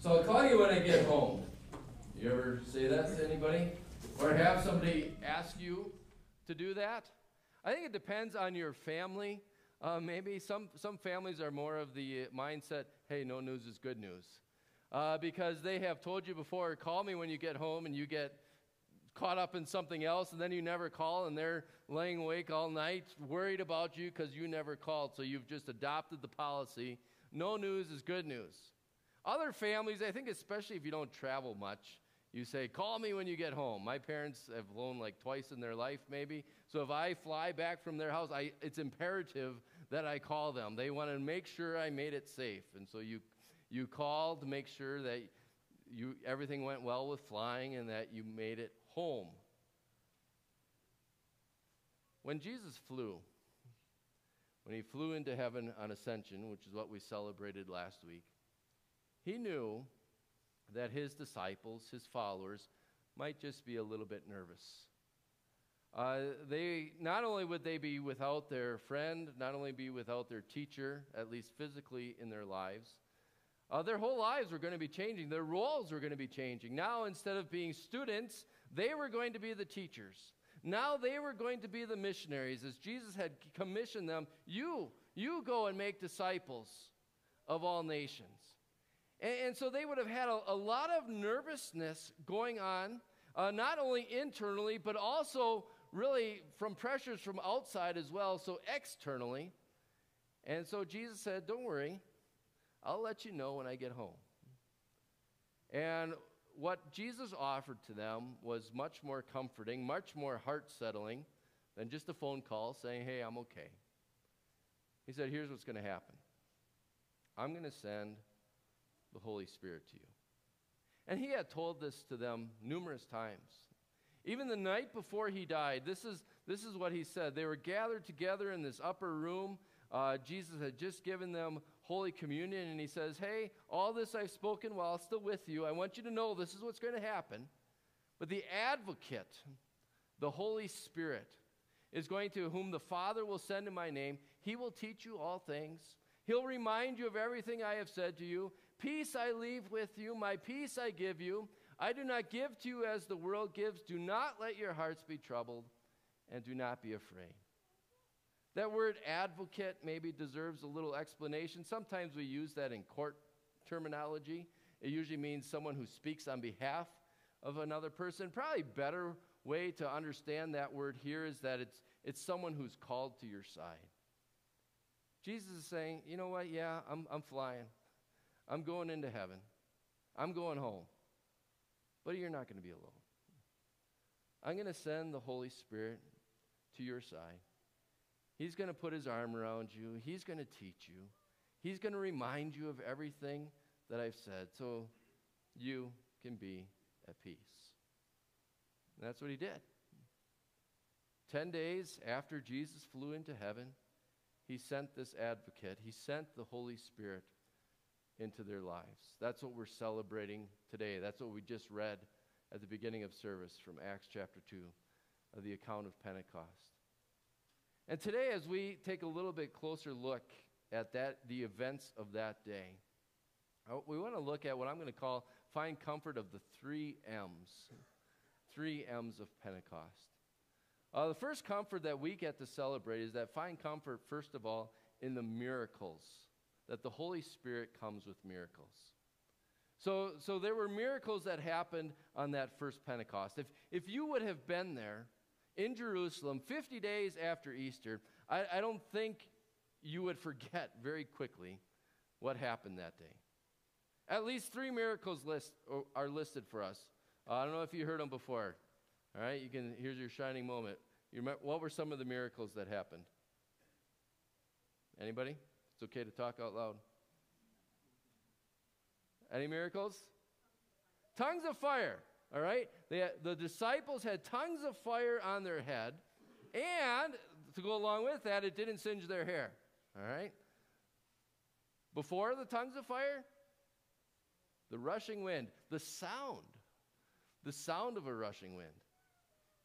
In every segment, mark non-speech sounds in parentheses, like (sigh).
So I'll call you when I get home. You ever say that to anybody? Or have somebody ask you to do that? I think it depends on your family. Uh, maybe some, some families are more of the mindset hey, no news is good news. Uh, because they have told you before, call me when you get home and you get caught up in something else and then you never call and they're laying awake all night worried about you because you never called. So you've just adopted the policy no news is good news. Other families, I think, especially if you don't travel much, you say, Call me when you get home. My parents have flown like twice in their life, maybe. So if I fly back from their house, I, it's imperative that I call them. They want to make sure I made it safe. And so you, you call to make sure that you, everything went well with flying and that you made it home. When Jesus flew, when he flew into heaven on ascension, which is what we celebrated last week, he knew that his disciples, his followers, might just be a little bit nervous. Uh, they not only would they be without their friend, not only be without their teacher, at least physically in their lives, uh, their whole lives were going to be changing. Their roles were going to be changing. Now, instead of being students, they were going to be the teachers. Now they were going to be the missionaries as Jesus had commissioned them. You, you go and make disciples of all nations. And, and so they would have had a, a, lot of nervousness going on, uh, not only internally, but also really from pressures from outside as well, so externally. And so Jesus said, Don't worry, I'll let you know when I get home. And what Jesus offered to them was much more comforting, much more heart settling than just a phone call saying, Hey, I'm okay. He said, Here's what's going to happen I'm going to send the Holy Spirit to you. And he had told this to them numerous times. Even the night before he died, this is, this is what he said. They were gathered together in this upper room. Uh, Jesus had just given them Holy Communion, and he says, Hey, all this I've spoken while still with you. I want you to know this is what's going to happen. But the advocate, the Holy Spirit, is going to, whom the Father will send in my name, he will teach you all things. He'll remind you of everything I have said to you. Peace I leave with you, my peace I give you. I do not give to you as the world gives. Do not let your hearts be troubled, and do not be afraid. That word advocate maybe deserves a little explanation. Sometimes we use that in court terminology. It usually means someone who speaks on behalf of another person. Probably better way to understand that word here is that it's, it's someone who's called to your side. Jesus is saying, you know what? Yeah, I'm, I'm flying. I'm going into heaven. I'm going home. But you're not going to be alone. I'm going to send the Holy Spirit to your side. He's going to put his arm around you. He's going to teach you. He's going to remind you of everything that I've said so you can be at peace. And that's what he did. Ten days after Jesus flew into heaven, he sent this advocate, he sent the Holy Spirit into their lives. That's what we're celebrating today. That's what we just read at the beginning of service from Acts chapter 2 of the account of Pentecost. And today, as we take a little bit closer look at that, the events of that day, uh, we want to look at what I'm going to call find comfort of the three M's. Three M's of Pentecost. Uh, the first comfort that we get to celebrate is that find comfort, first of all, in the miracles, that the Holy Spirit comes with miracles. So, so there were miracles that happened on that first Pentecost. If, if you would have been there, in Jerusalem 50 days after Easter, I, I don't think you would forget very quickly what happened that day. At least three miracles list, are listed for us. Uh, I don't know if you heard them before. All right, you can. Here's your shining moment. You remember, what were some of the miracles that happened? Anybody? It's okay to talk out loud. Any miracles? Tongues of fire. All right? They, the disciples had tongues of fire on their head, and to go along with that, it didn't singe their hair. All right? Before the tongues of fire, the rushing wind, the sound, the sound of a rushing wind.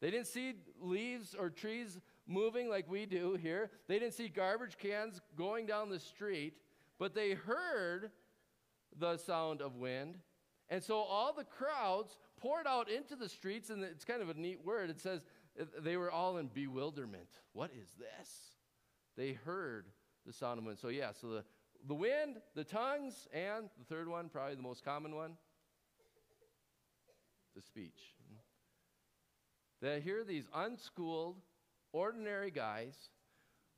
They didn't see leaves or trees moving like we do here. They didn't see garbage cans going down the street, but they heard the sound of wind. And so all the crowds poured out into the streets, and it's kind of a neat word. It says uh, they were all in bewilderment. What is this? They heard the sound of wind. So, yeah, so the, the wind, the tongues, and the third one, probably the most common one, the speech. Hmm? That here these unschooled, ordinary guys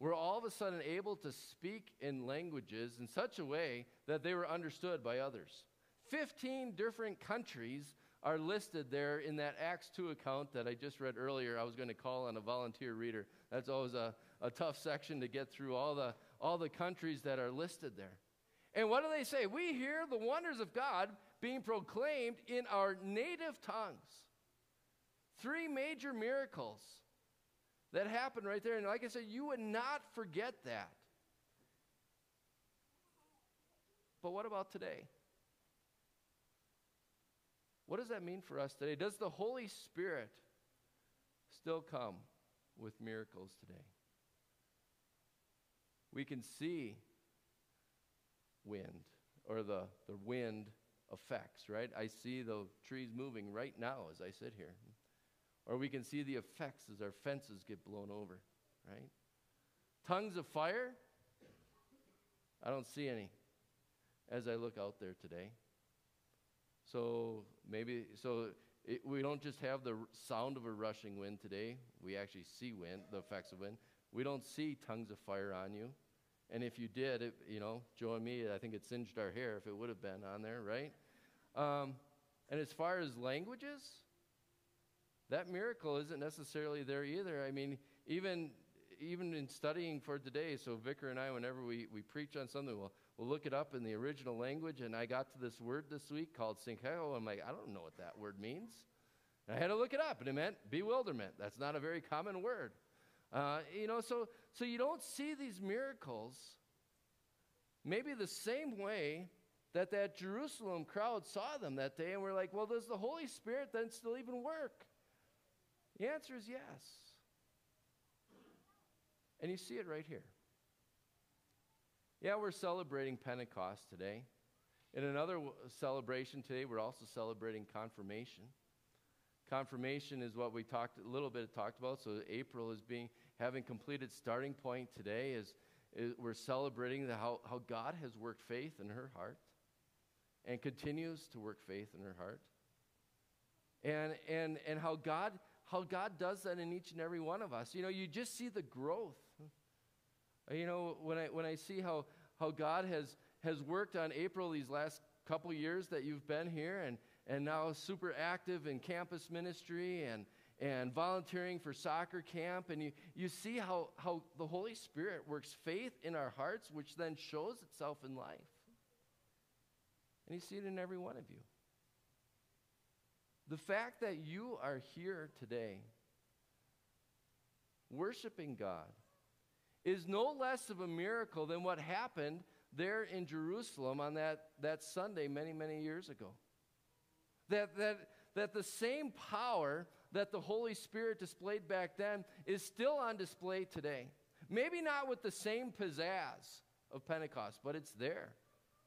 were all of a sudden able to speak in languages in such a way that they were understood by others. 15 different countries are listed there in that Acts 2 account that I just read earlier. I was going to call on a volunteer reader. That's always a, a tough section to get through all the, all the countries that are listed there. And what do they say? We hear the wonders of God being proclaimed in our native tongues. Three major miracles that happened right there. And like I said, you would not forget that. But what about today? What does that mean for us today? Does the Holy Spirit still come with miracles today? We can see wind or the, the wind effects, right? I see the trees moving right now as I sit here. Or we can see the effects as our fences get blown over, right? Tongues of fire? I don't see any as I look out there today. So maybe, so it, we don't just have the sound of a rushing wind today. We actually see wind, the effects of wind. We don't see tongues of fire on you. And if you did, it, you know, Joe and me, I think it singed our hair if it would have been on there, right? Um, and as far as languages, that miracle isn't necessarily there either. I mean, even even in studying for today, so Vicar and I, whenever we, we preach on something, we'll, we'll look it up in the original language. And I got to this word this week called syncheo. I'm like, I don't know what that word means. And I had to look it up, and it meant bewilderment. That's not a very common word. Uh, you know, so, so you don't see these miracles maybe the same way that that Jerusalem crowd saw them that day, and we're like, well, does the Holy Spirit then still even work? The answer is yes. And you see it right here. Yeah, we're celebrating Pentecost today. In another w- celebration today, we're also celebrating confirmation. Confirmation is what we talked a little bit talked about. So April is being having completed starting point today is, is we're celebrating the, how, how God has worked faith in her heart and continues to work faith in her heart. And and and how God how God does that in each and every one of us. You know, you just see the growth. You know, when I, when I see how, how God has, has worked on April these last couple years that you've been here and, and now super active in campus ministry and, and volunteering for soccer camp, and you, you see how, how the Holy Spirit works faith in our hearts, which then shows itself in life. And you see it in every one of you. The fact that you are here today worshiping God is no less of a miracle than what happened there in Jerusalem on that, that Sunday many, many years ago. That, that, that the same power that the Holy Spirit displayed back then is still on display today. Maybe not with the same pizzazz of Pentecost, but it's there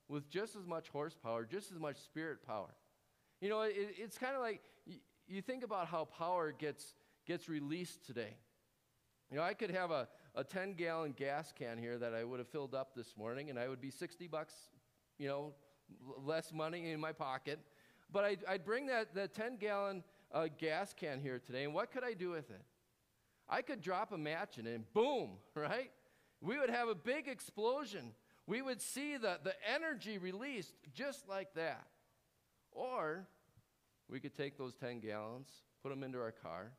with just as much horsepower, just as much spirit power. You know, it, it's kind of like you, you think about how power gets, gets released today. You know, I could have a, a 10 gallon gas can here that I would have filled up this morning, and I would be 60 bucks, you know, less money in my pocket. But I'd, I'd bring that, that 10 gallon uh, gas can here today, and what could I do with it? I could drop a match in it, and boom, (laughs) right? We would have a big explosion. We would see the, the energy released just like that. Or we could take those 10 gallons, put them into our car,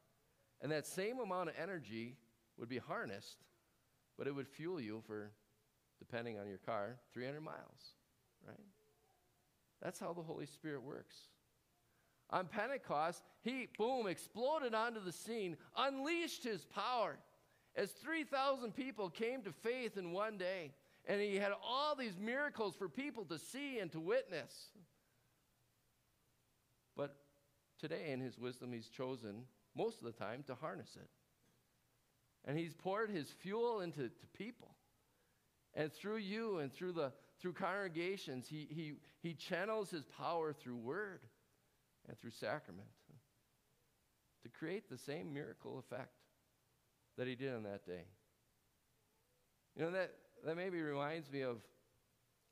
and that same amount of energy would be harnessed, but it would fuel you for, depending on your car, 300 miles, right? That's how the Holy Spirit works. On Pentecost, he, boom, exploded onto the scene, unleashed his power as 3,000 people came to faith in one day. And he had all these miracles for people to see and to witness. But today, in his wisdom, he's chosen most of the time to harness it. And he's poured his fuel into people. And through you and through the, through congregations. He, he, he channels his power through word and through sacrament to create the same miracle effect that he did on that day. You know, that, that maybe reminds me of,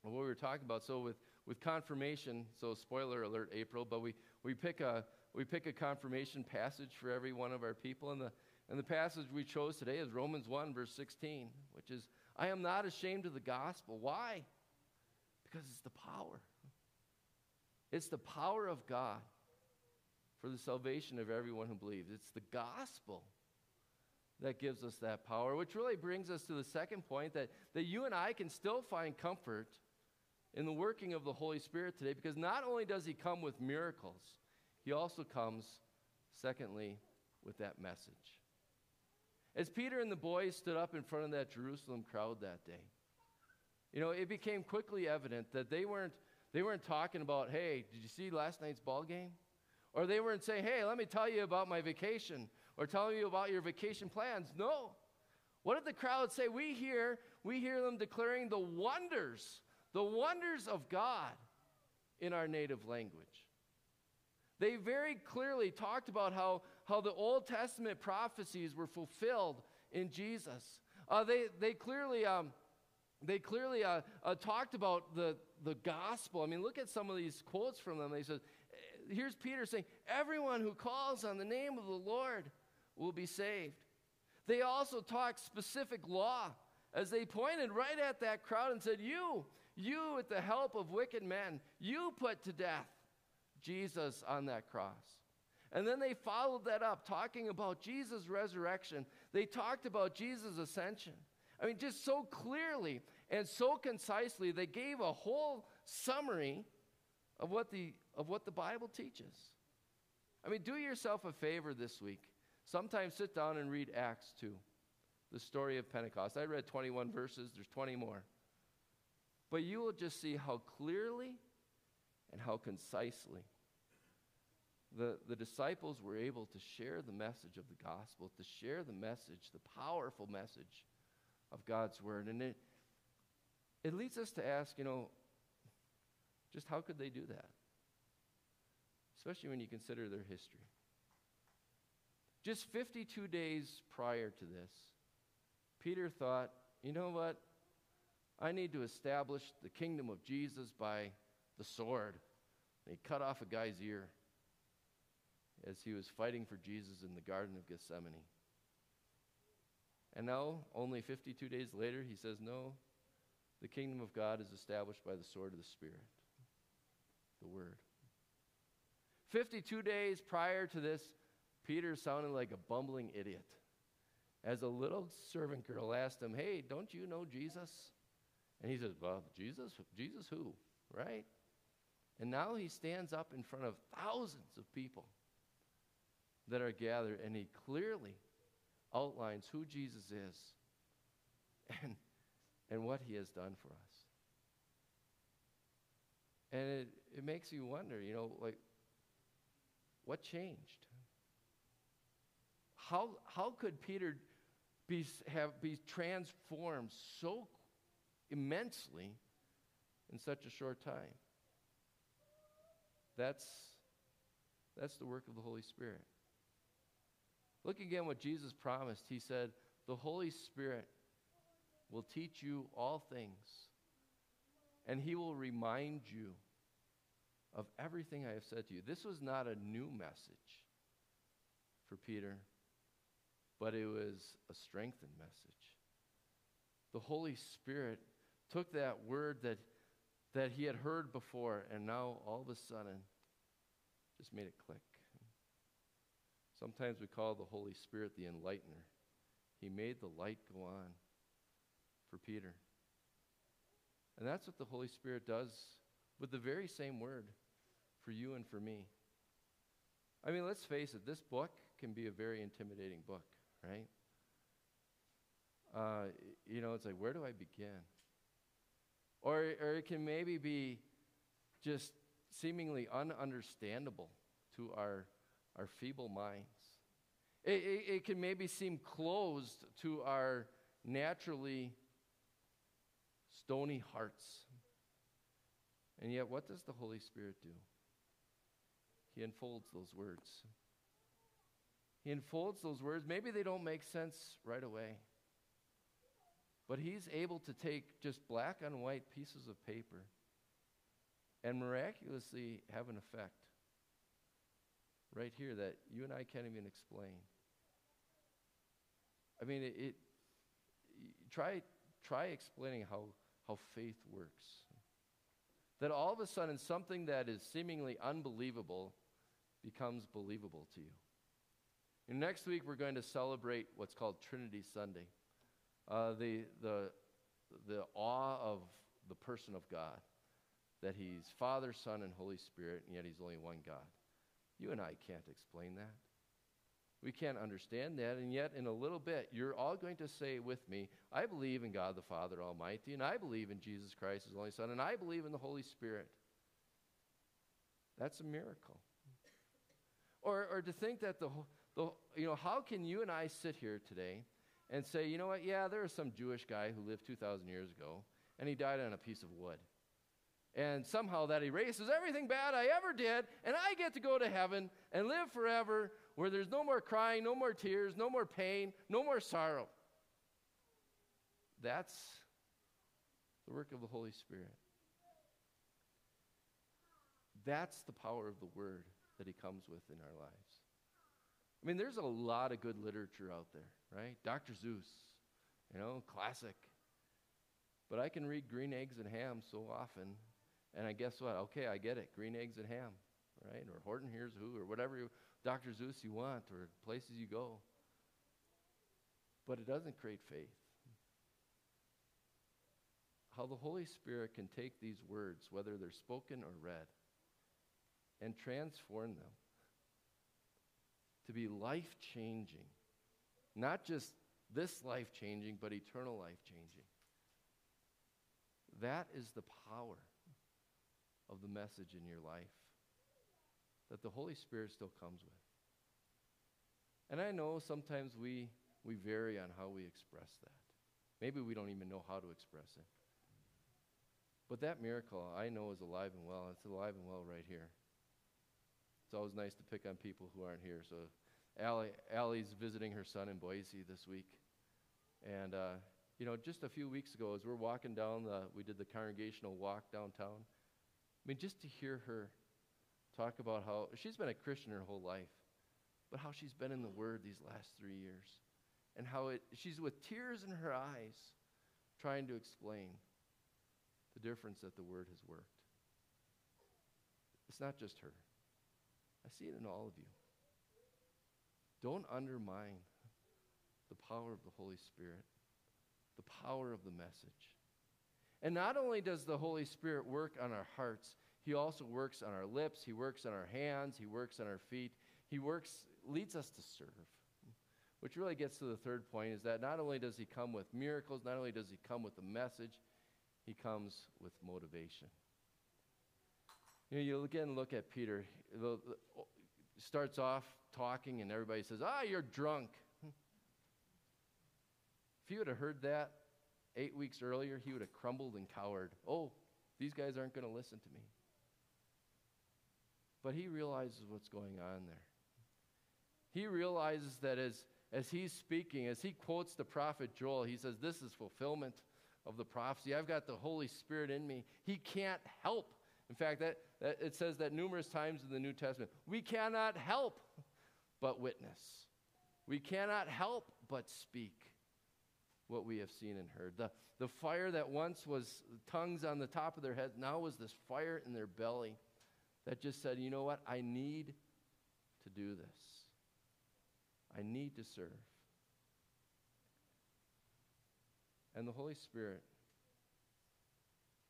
of what we were talking about. So, with, with confirmation, so spoiler alert, April, but we, we, pick a, we pick a confirmation passage for every one of our people. And the, and the passage we chose today is Romans 1, verse 16, which is, I am not ashamed of the gospel. Why? Because it's the power. It's the power of God for the salvation of everyone who believes. It's the gospel that gives us that power, which really brings us to the second point that, that you and I can still find comfort in the working of the Holy Spirit today because not only does he come with miracles, he also comes, secondly, with that message. As Peter and the boys stood up in front of that Jerusalem crowd that day, you know, it became quickly evident that they weren't, they weren't talking about, hey, did you see last night's ball game? Or they weren't saying, hey, let me tell you about my vacation or telling you about your vacation plans. No. What did the crowd say? We hear, we hear them declaring the wonders, the wonders of God in our native language. They very clearly talked about how, how the Old Testament prophecies were fulfilled in Jesus. Uh, they, they clearly, um, they clearly uh, uh, talked about the, the gospel. I mean, look at some of these quotes from them. They said, here's Peter saying, Everyone who calls on the name of the Lord will be saved. They also talked specific law as they pointed right at that crowd and said, You, you, with the help of wicked men, you put to death Jesus on that cross. And then they followed that up, talking about Jesus' resurrection. They talked about Jesus' ascension. I mean, just so clearly and so concisely, they gave a whole summary of what the, of what the Bible teaches. I mean, do yourself a favor this week. Sometimes sit down and read Acts 2, the story of Pentecost. I read 21 verses, there's 20 more. But you will just see how clearly and how concisely the, the disciples were able to share the message of the gospel, to share the message, the powerful message of God's word. And it, it leads us to ask, you know, just how could they do that? Especially when you consider their history. Just 52 days prior to this, Peter thought, you know what? I need to establish the kingdom of Jesus by the sword. And he cut off a guy's ear as he was fighting for Jesus in the Garden of Gethsemane. And now, only 52 days later, he says, No, the kingdom of God is established by the sword of the Spirit the word. 52 days prior to this, Peter sounded like a bumbling idiot. As a little servant girl asked him, Hey, don't you know Jesus? And he says, Well, Jesus? Jesus who? Right? And now he stands up in front of thousands of people that are gathered, and he clearly outlines who Jesus is (laughs) and, and what he has done for us. And it, it makes you wonder, you know, like, what changed? How, how could Peter be, have, be transformed so immensely in such a short time? That's, that's the work of the Holy Spirit. Look again what Jesus promised. He said, The Holy Spirit will teach you all things and he will remind you of everything I have said to you. This was not a new message for Peter, but it was a strengthened message. The Holy Spirit took that word that, that he had heard before, and now all of a sudden just made it click. Sometimes we call the Holy Spirit the enlightener. He made the light go on for Peter. And that's what the Holy Spirit does with the very same word for you and for me. I mean, let's face it, this book can be a very intimidating book, right? Uh, you know, it's like, where do I begin? Or, or it can maybe be just seemingly ununderstandable to our, our feeble minds. It, it, it can maybe seem closed to our naturally stony hearts. And yet, what does the Holy Spirit do? He unfolds those words. He unfolds those words. Maybe they don't make sense right away. But he's able to take just black and white pieces of paper and miraculously have an effect right here that you and I can't even explain. I mean, it, it try try explaining how how faith works. That all of a sudden something that is seemingly unbelievable becomes believable to you. And next week we're going to celebrate what's called Trinity Sunday. Uh, the, the, the awe of the person of God, that He's Father, Son, and Holy Spirit, and yet He's only one God. You and I can't explain that. We can't understand that, and yet in a little bit, you're all going to say with me, I believe in God the Father Almighty, and I believe in Jesus Christ, His only Son, and I believe in the Holy Spirit. That's a miracle. Or, or to think that the, the, you know, how can you and I sit here today and say, you know what, yeah, there is some Jewish guy who lived 2,000 years ago, and he died on a piece of wood. And somehow that erases everything bad I ever did, and I get to go to heaven and live forever where there's no more crying, no more tears, no more pain, no more sorrow. That's the work of the Holy Spirit. That's the power of the Word that He comes with in our lives. I mean, there's a lot of good literature out there, right? Dr. Seuss, you know, classic. But I can read Green Eggs and Ham so often, and I guess what? Okay, I get it. Green Eggs and Ham, right? Or Horton Hears Who, or whatever. You, Dr. Seuss you want or places you go. But it doesn't create faith. How the Holy Spirit can take these words, whether they're spoken or read, and transform them to be life changing. Not just this life changing, but eternal life changing. That is the power of the message in your life that the Holy Spirit still comes with. And I know sometimes we, we vary on how we express that. Maybe we don't even know how to express it. But that miracle, I know, is alive and well. It's alive and well right here. It's always nice to pick on people who aren't here. So Allie, Allie's visiting her son in Boise this week. And, uh, you know, just a few weeks ago, as we're walking down the, we did the congregational walk downtown. I mean, just to hear her talk about how she's been a Christian her whole life, but how she's been in the Word these last three years, and how it, she's with tears in her eyes trying to explain the difference that the Word has worked. It's not just her, I see it in all of you. Don't undermine the power of the Holy Spirit, the power of the message. And not only does the Holy Spirit work on our hearts, he also works on our lips, He works on our hands, He works on our feet. He works, leads us to serve. Which really gets to the third point is that not only does He come with miracles, not only does He come with a message, He comes with motivation. You know, you again look at Peter. Starts off talking, and everybody says, Ah, you're drunk. If he would have heard that eight weeks earlier, he would have crumbled and cowered. Oh, these guys aren't going to listen to me. But he realizes what's going on there. He realizes that as, as he's speaking, as he quotes the prophet Joel, he says, This is fulfillment of the prophecy. I've got the Holy Spirit in me. He can't help. In fact, that, that, it says that numerous times in the New Testament. We cannot help but witness. We cannot help but speak what we have seen and heard. The, the fire that once was tongues on the top of their head now was this fire in their belly that just said, you know what? I need to do this. I need to serve. And the Holy Spirit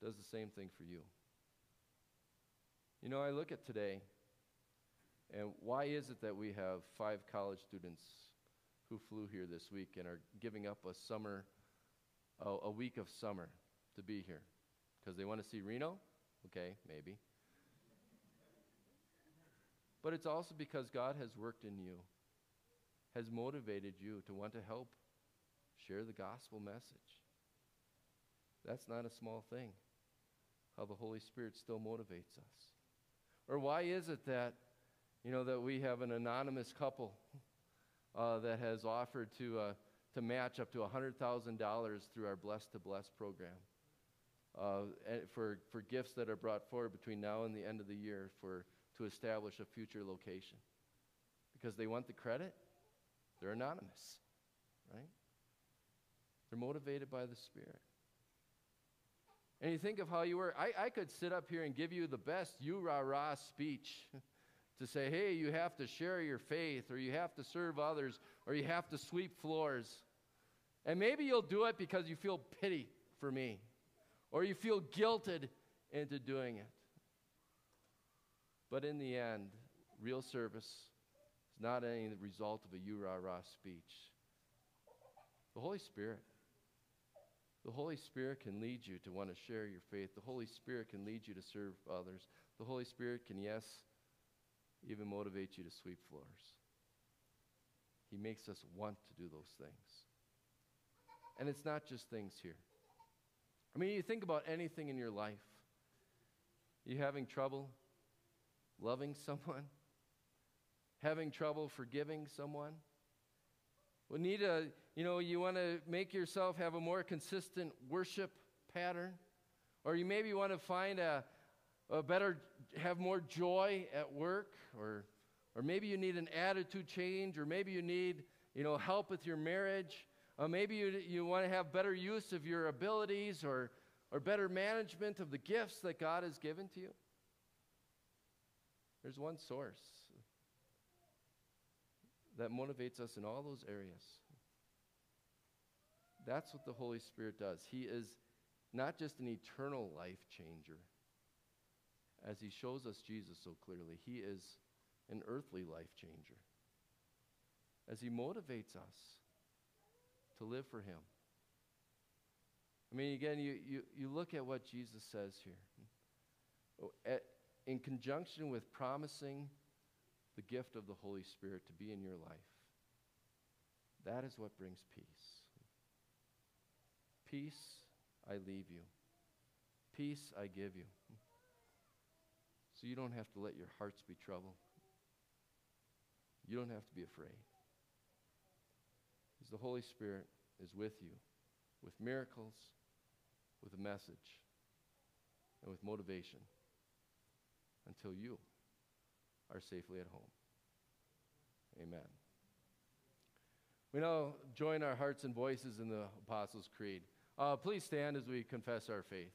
does the same thing for you. You know, I look at today, and why is it that we have five college students who flew here this week and are giving up a summer, a, a week of summer to be here? Because they want to see Reno? Okay, maybe but it's also because God has worked in you, has motivated you to want to help share the gospel message. That's not a small thing. how the Holy Spirit still motivates us. Or why is it that, you know, that we have an anonymous couple uh, that has offered to, uh, to match up to $100,000 through our Blessed to Bless program uh, for, for gifts that are brought forward between now and the end of the year for, to establish a future location? Because they want the credit? They're anonymous, right? They're motivated by the Spirit. And you think of how you were. I, I could sit up here and give you the best you rah rah speech (laughs) to say, hey, you have to share your faith, or you have to serve others, or you have to sweep floors. And maybe you'll do it because you feel pity for me, or you feel guilted into doing it. But in the end, real service is not any result of a you rah rah speech. The Holy Spirit. The Holy Spirit can lead you to want to share your faith. The Holy Spirit can lead you to serve others. The Holy Spirit can, yes, even motivate you to sweep floors. He makes us want to do those things. And it's not just things here. I mean, you think about anything in your life. You having trouble loving (laughs) someone? Having trouble forgiving someone? We need you know, you want to make yourself have a more consistent worship pattern, or you maybe want to find a, a better, have more joy at work, or, or maybe you need an attitude change, or maybe you need, you know, help with your marriage, or maybe you, you want to have better use of your abilities, or, or better management of the gifts that God has given to you. There's one source that motivates us in all those areas. That's what the Holy Spirit does. He is not just an eternal life changer, as he shows us Jesus so clearly, he is an earthly life changer. As he motivates us to live for him. I mean, again, you, you, you look at what Jesus says here. At, in conjunction with promising the gift of the Holy Spirit to be in your life. That is what brings peace. Peace I leave you, peace I give you. So you don't have to let your hearts be troubled. You don't have to be afraid. Because the Holy Spirit is with you with miracles, with a message, and with motivation until you are safely at home. Amen. We now join our hearts and voices in the Apostles' Creed. Uh, please stand as we confess our faith.